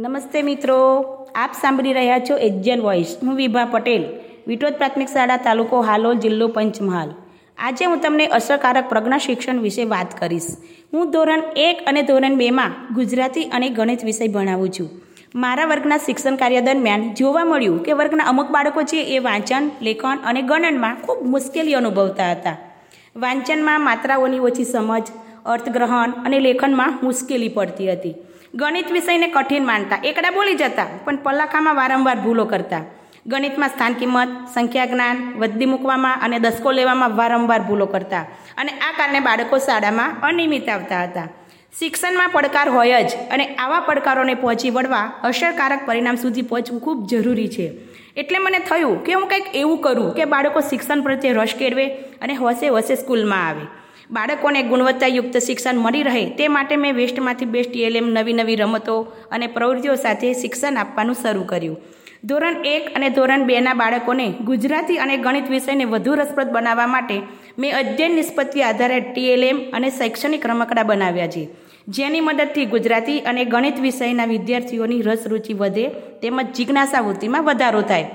નમસ્તે મિત્રો. આપ સાંભળી રહ્યા છો એજ્યન વોઇસ. હું વિભા પટેલ, વિટોદ પ્રાથમિક શાળા, તાલુકો હાલોલ, જિલ્લો પંચમહાલ. આજે હું તમને અસરકારક પ્રજ્ઞા શિક્ષણ વિશે વાત કરીશ. હું ધોરણ એક અને ધોરણ બેમાં ગુજરાતી અને ગણિત વિષય ભણાવું છું. મારા વર્ગના શિક્ષણ કાર્ય દરમિયાન જોવા મળ્યું કે વર્ગના અમુક બાળકો છે એ વાંચન, લેખન અને ગણનમાં ખૂબ મુશ્કેલી અનુભવતા હતા. વાંચનમાં માત્રાઓની ઓછી સમજ, અર્થગ્રહણ અને લેખનમાં મુશ્કેલી પડતી હતી. ગણિત વિષયને કઠિન માનતા. એકડા બોલી જતા, પણ પલાખામાં વારંવાર ભૂલો કરતા. ગણિતમાં સ્થાન કિંમત, સંખ્યા જ્ઞાન વધી મૂકવામાં અને દસકો લેવામાં વારંવાર ભૂલો કરતા. અને આ કારણે બાળકો શાળામાં અનિયમિત આવતા હતા. શિક્ષણમાં પડકાર હોય જ અને આવા પડકારોને પહોંચી વળવા અસરકારક પરિણામ સુધી પહોંચવું ખૂબ જરૂરી છે. એટલે મને થયું કે હું કંઈક એવું કરું કે બાળકો શિક્ષણ પ્રત્યે રસ કેળવે અને હોશે હોશે સ્કૂલમાં આવે. બાળકોને ગુણવત્તાયુક્ત શિક્ષણ મળી રહે તે માટે મેં વેસ્ટમાંથી બેસ્ટ એલએમ નવી નવી રમતો અને પ્રવૃત્તિઓ સાથે શિક્ષણ આપવાનું શરૂ કર્યું. ધોરણ એક અને ધોરણ બેના બાળકોને ગુજરાતી અને ગણિત વિષયને વધુ રસપ્રદ બનાવવા માટે મેં અધ્યયન નિષ્પત્તિ આધારે ટીએલએમ અને શૈક્ષણિક રમકડા બનાવ્યા છે. જેની મદદથી ગુજરાતી અને ગણિત વિષયના વિદ્યાર્થીઓની રસ રુચિ વધે તેમજ જિજ્ઞાસા વૃત્તિમાં વધારો થાય.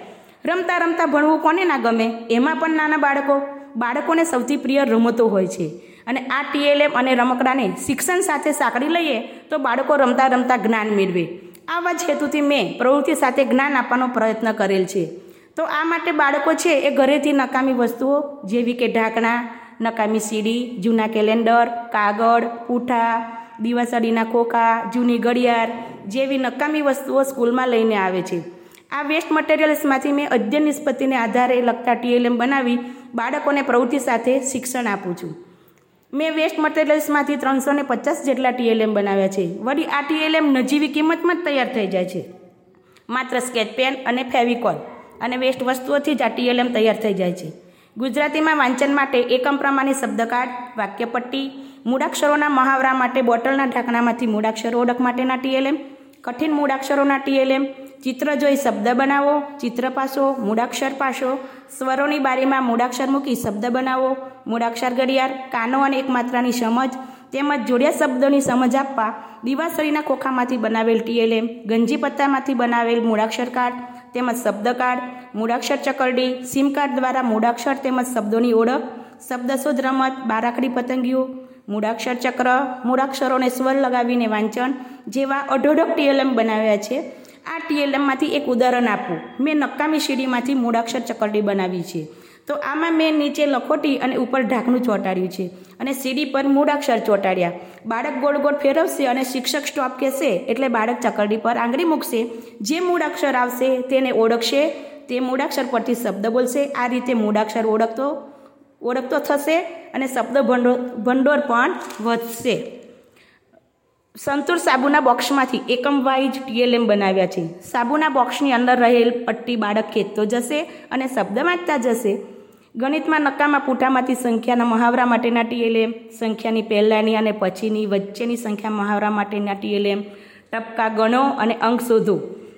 રમતા રમતા ભણવું કોને ના ગમે? એમાં પણ નાના બાળકો, બાળકોને સૌથી પ્રિય રમતો હોય છે. અને આ ટીએલએમ અને રમકડાને શિક્ષણ સાથે સાંકળી લઈએ તો બાળકો રમતા રમતા જ્ઞાન મેળવે. આવા જ હેતુથી મેં પ્રવૃત્તિ સાથે જ્ઞાન આપવાનો પ્રયત્ન કરેલ છે. તો આ માટે બાળકો છે એ ઘરેથી નકામી વસ્તુઓ જેવી કે ઢાંકણા, નકામી સીડી, જૂના કેલેન્ડર, કાગળ, પૂઠા, દીવાસળીના ખોખા, જૂની ઘડિયાળ જેવી નકામી વસ્તુઓ સ્કૂલમાં લઈને આવે છે. આ વેસ્ટ મટીરિયલ્સમાંથી મેં અધ્યયન નિષ્પત્તિને આધારે લગતા ટીએલએમ બનાવી બાળકોને પ્રવૃત્તિ સાથે શિક્ષણ આપું છું. મેં વેસ્ટ મટીરિયલ્સમાંથી ત્રણસો ને પચાસ જેટલા ટીએલએમ બનાવ્યા છે. વળી આ ટીએલએમ નજીવી કિંમતમાં જ તૈયાર થઈ જાય છે. માત્ર સ્કેચ પેન અને ફેવિકોલ અને વેસ્ટ વસ્તુઓથી જ આ ટીએલએમ તૈયાર થઈ જાય છે. ગુજરાતીમાં વાંચન માટે એકમ પ્રમાણે શબ્દકાર્ડ વાક્યપટ્ટી, મૂળાક્ષરોના મહાવરા માટે બોટલના ઢાંકણામાંથી મૂળાક્ષરો ઓળખ માટેના ટીએલએમ, કઠિન મૂળાક્ષરોના ટીએલએમ, ચિત્ર જોઈ શબ્દ બનાવો, ચિત્ર પાસો, મૂળાક્ષર પાસો, સ્વરોની બારીમાં મૂળાક્ષર મૂકી શબ્દ બનાવો મૂળાક્ષર ઘડિયાળ, કાનો અને એક માત્રાની સમજ તેમજ જોડિયા શબ્દોની સમજ આપવા દિવાસળીના ખોખામાંથી બનાવેલ ટીએલએમ, ગંજી પત્તામાંથી બનાવેલ મૂળાક્ષર કાર્ડ તેમજ શબ્દ કાર્ડ, મૂળાક્ષર ચકરડી, સિમ કાર્ડ દ્વારા મૂળાક્ષર તેમજ શબ્દોની ઓળખ, શબ્દશોધ રમત, બારાખડી પતંગીઓ મૂળાક્ષર ચક્ર, મૂળાક્ષરોને સ્વર લગાવીને વાંચન જેવા અઢોઢક ટીએલએમ બનાવ્યા છે. આ ટીએલએમમાંથી એક ઉદાહરણ આપું. મેં નકામી સીડીમાંથી મૂળાક્ષર ચકરડી બનાવી છે. તો આમાં મેં નીચે લખોટી અને ઉપર ઢાંકણું ચોંટાડ્યું છે. અને સીડી પર મૂળાક્ષર ચોંટાડ્યા. બાળક ગોળ ગોળ ફેરવશે અને શિક્ષક સ્ટોપ કહેશે એટલે બાળક ચકરડી પર આંગળી મૂકશે. જે મૂળાક્ષર આવશે તેને ઓળખશે. તે મૂળાક્ષર પરથી શબ્દ બોલશે. આ રીતે મૂળાક્ષર ઓળખતો ઓળખતો થશે અને શબ્દ ભંડોળ ભંડોળ પણ વધશે. સંતુર સાબુના બોક્સમાંથી એકમ વાઇઝ ટીએલએમ બનાવ્યા છે. સાબુના બોક્સની અંદર રહેલ પટ્ટી બાળક ખેંચતો જશે અને શબ્દ વાંચતા જશે. ગણિતમાં નકામા પૂઠામાંથી સંખ્યાના મહાવરા માટેના ટીએલએમ સંખ્યાની પહેલાંની અને પછીની વચ્ચેની સંખ્યા મહાવરા માટેના ટીએલએમ ટપકા ગણો અને અંક શોધો.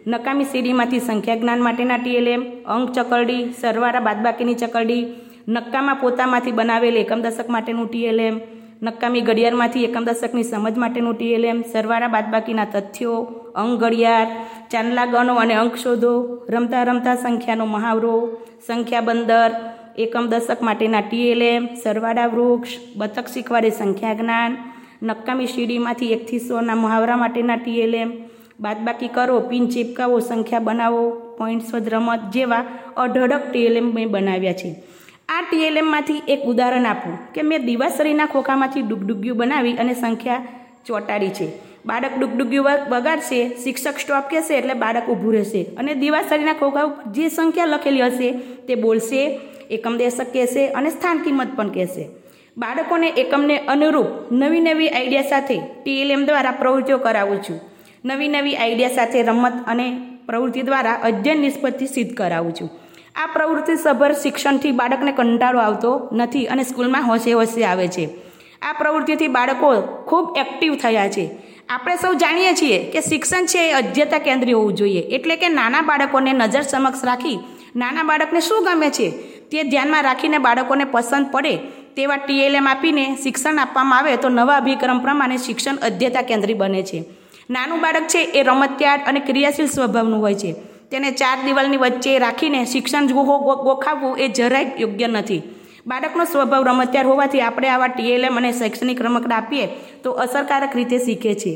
નકામી સીડીમાંથી સંખ્યા જ્ઞાન માટેના ટીએલએમ અંક ચકરડી, સરવાળા બાદબાકીની ચકરડી નક્કામાં પોતામાંથી બનાવેલ એકમ દશક માટેનું ટીએલએમ નક્કામી ઘડિયાળમાંથી એકમ દશકની સમજ માટેનું ટીએલએમ સરવાળા બાદબાકીના તથ્યો, અંક ઘડિયાળ, ચાંદલા ગણો અને અંક શોધો. રમતા રમતા સંખ્યાનો મહાવરો, સંખ્યા બંદર એકમ દશક માટેના ટીએલએમ સરવાળા વૃક્ષ, બતક શીખવાડે સંખ્યા જ્ઞાન નકામી સીડીમાંથી એકથી સોના મહાવરા માટેના ટીએલએમ બાદબાકી કરો, પિન ચીપકાવો, સંખ્યા બનાવો, પોઈન્ટ્સ વધ રમત જેવા અઢળક ટીએલએમ મેં બનાવ્યા છે. આ ટીએલએમમાંથી એક ઉદાહરણ આપું કે મેં દિવાસરીના ખોખામાંથી ડુગડુગ્યું બનાવી અને સંખ્યા ચોંટાડી છે. બાળક ડુગડુગ્યું બગાડશે શિક્ષક સ્ટોપ કહેશે એટલે બાળક ઊભું રહેશે અને દિવાસરીના ખોખા ઉપર જે સંખ્યા લખેલી હશે તે બોલશે એકમ દેશક કહેશે અને સ્થાન કિંમત પણ કહેશે. બાળકોને એકમને અનુરૂપ નવી નવી આઈડિયા સાથે ટીએલએમ દ્વારા પ્રવૃત્તિઓ કરાવું છું. નવી નવી આઈડિયા સાથે રમત અને પ્રવૃત્તિ દ્વારા અધ્યયન નિષ્પત્તિ સિદ્ધ કરાવું છું. આ પ્રવૃત્તિ સભર શિક્ષણથી બાળકને કંટાળો આવતો નથી અને સ્કૂલમાં હોશે હોશે આવે છે. આ પ્રવૃત્તિથી બાળકો ખૂબ એક્ટિવ થયા છે. આપણે સૌ જાણીએ છીએ કે શિક્ષણ છે એ અધ્યતા કેન્દ્રીય હોવું જોઈએ. એટલે કે નાના બાળકોને નજર સમક્ષ રાખી નાના બાળકને શું ગમે છે? તે ધ્યાનમાં રાખીને બાળકોને પસંદ પડે તેવા ટીએલએમ આપીને શિક્ષણ આપવામાં આવે તો નવા અભિક્રમ પ્રમાણે શિક્ષણ અધ્યતા કેન્દ્રી બને છે. નાનું બાળક છે એ રમતિયાળ અને ક્રિયાશીલ સ્વભાવનું હોય છે. તેને ચાર દિવાલની વચ્ચે રાખીને શિક્ષણ ગોખાવવું એ જરાય યોગ્ય નથી. બાળકનો સ્વભાવ રમતિયાર હોવાથી આપણે આવા ટીએલએમ અને શૈક્ષણિક રમકડા આપીએ તો અસરકારક રીતે શીખે છે.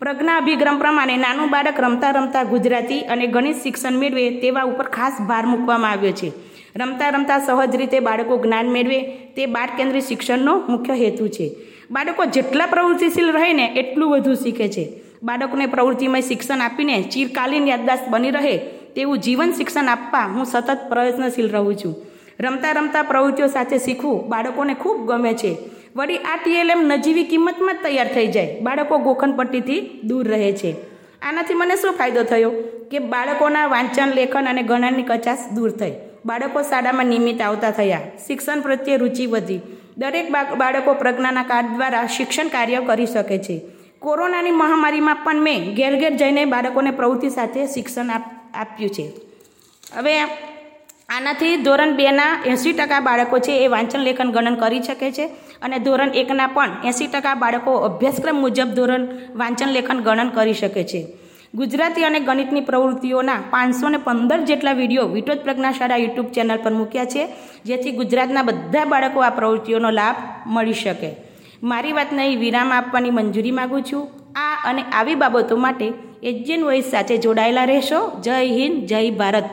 પ્રજ્ઞા અભિક્રમ પ્રમાણે નાનું બાળક રમતા રમતા ગુજરાતી અને ગણિત શિક્ષણ મેળવે તેવા ઉપર ખાસ ભાર મૂકવામાં આવ્યો છે. રમતા રમતા સહજ રીતે બાળકો જ્ઞાન મેળવે તે બાળ કેન્દ્રિત શિક્ષણનો મુખ્ય હેતુ છે. બાળકો જેટલા પ્રવૃત્તિશીલ રહે ને એટલું વધુ શીખે છે. બાળકોને પ્રવૃત્તિમય શિક્ષણ આપીને ચિરકાલીન યાદદાસ્ત બની રહે તેવું જીવન શિક્ષણ આપવા હું સતત પ્રયત્નશીલ રહું છું. રમતા રમતા પ્રવૃત્તિઓ સાથે શીખવું બાળકોને ખૂબ ગમે છે. વળી આ ટીએલએમ નજીવી કિંમતમાં જ તૈયાર થઈ જાય. બાળકો ગોખણપટ્ટીથી દૂર રહે છે. આનાથી મને શું ફાયદો થયો? કે બાળકોના વાંચન, લેખન અને ગણનની કચાશ દૂર થઈ. બાળકો શાળામાં નિયમિત આવતા થયા. શિક્ષણ પ્રત્યે રુચિ વધી. દરેક બાળકો પ્રજ્ઞાના કાર્ડ દ્વારા શિક્ષણ કાર્ય કરી શકે છે. કોરોનાની મહામારીમાં પણ મેં ઘેર ઘેર જઈને બાળકોને પ્રવૃત્તિ સાથે શિક્ષણ આપ્યું છે. હવે આનાથી ધોરણ બેના એંસી ટકા બાળકો છે એ વાંચન લેખન ગણન કરી શકે છે અને ધોરણ એકના પણ એંસી ટકા બાળકો અભ્યાસક્રમ મુજબ ધોરણ વાંચન લેખન ગણન કરી શકે છે. ગુજરાતી અને ગણિતની પ્રવૃત્તિઓના પાંચસો ને પંદર જેટલા વીડિયો વિટોદ પ્રજ્ઞાશાળા યુટ્યુબ ચેનલ પર મૂક્યા છે, જેથી ગુજરાતના બધા બાળકો આ પ્રવૃત્તિઓનો લાભ મળી શકે. મારી વાતને વિરામ આપવાની મંજૂરી માગું છું. આ અને આવી બાબતો માટે એજ્યન વોઇસ સાથે જોડાયેલા રહેશો. જય હિન્દ, જય ભારત.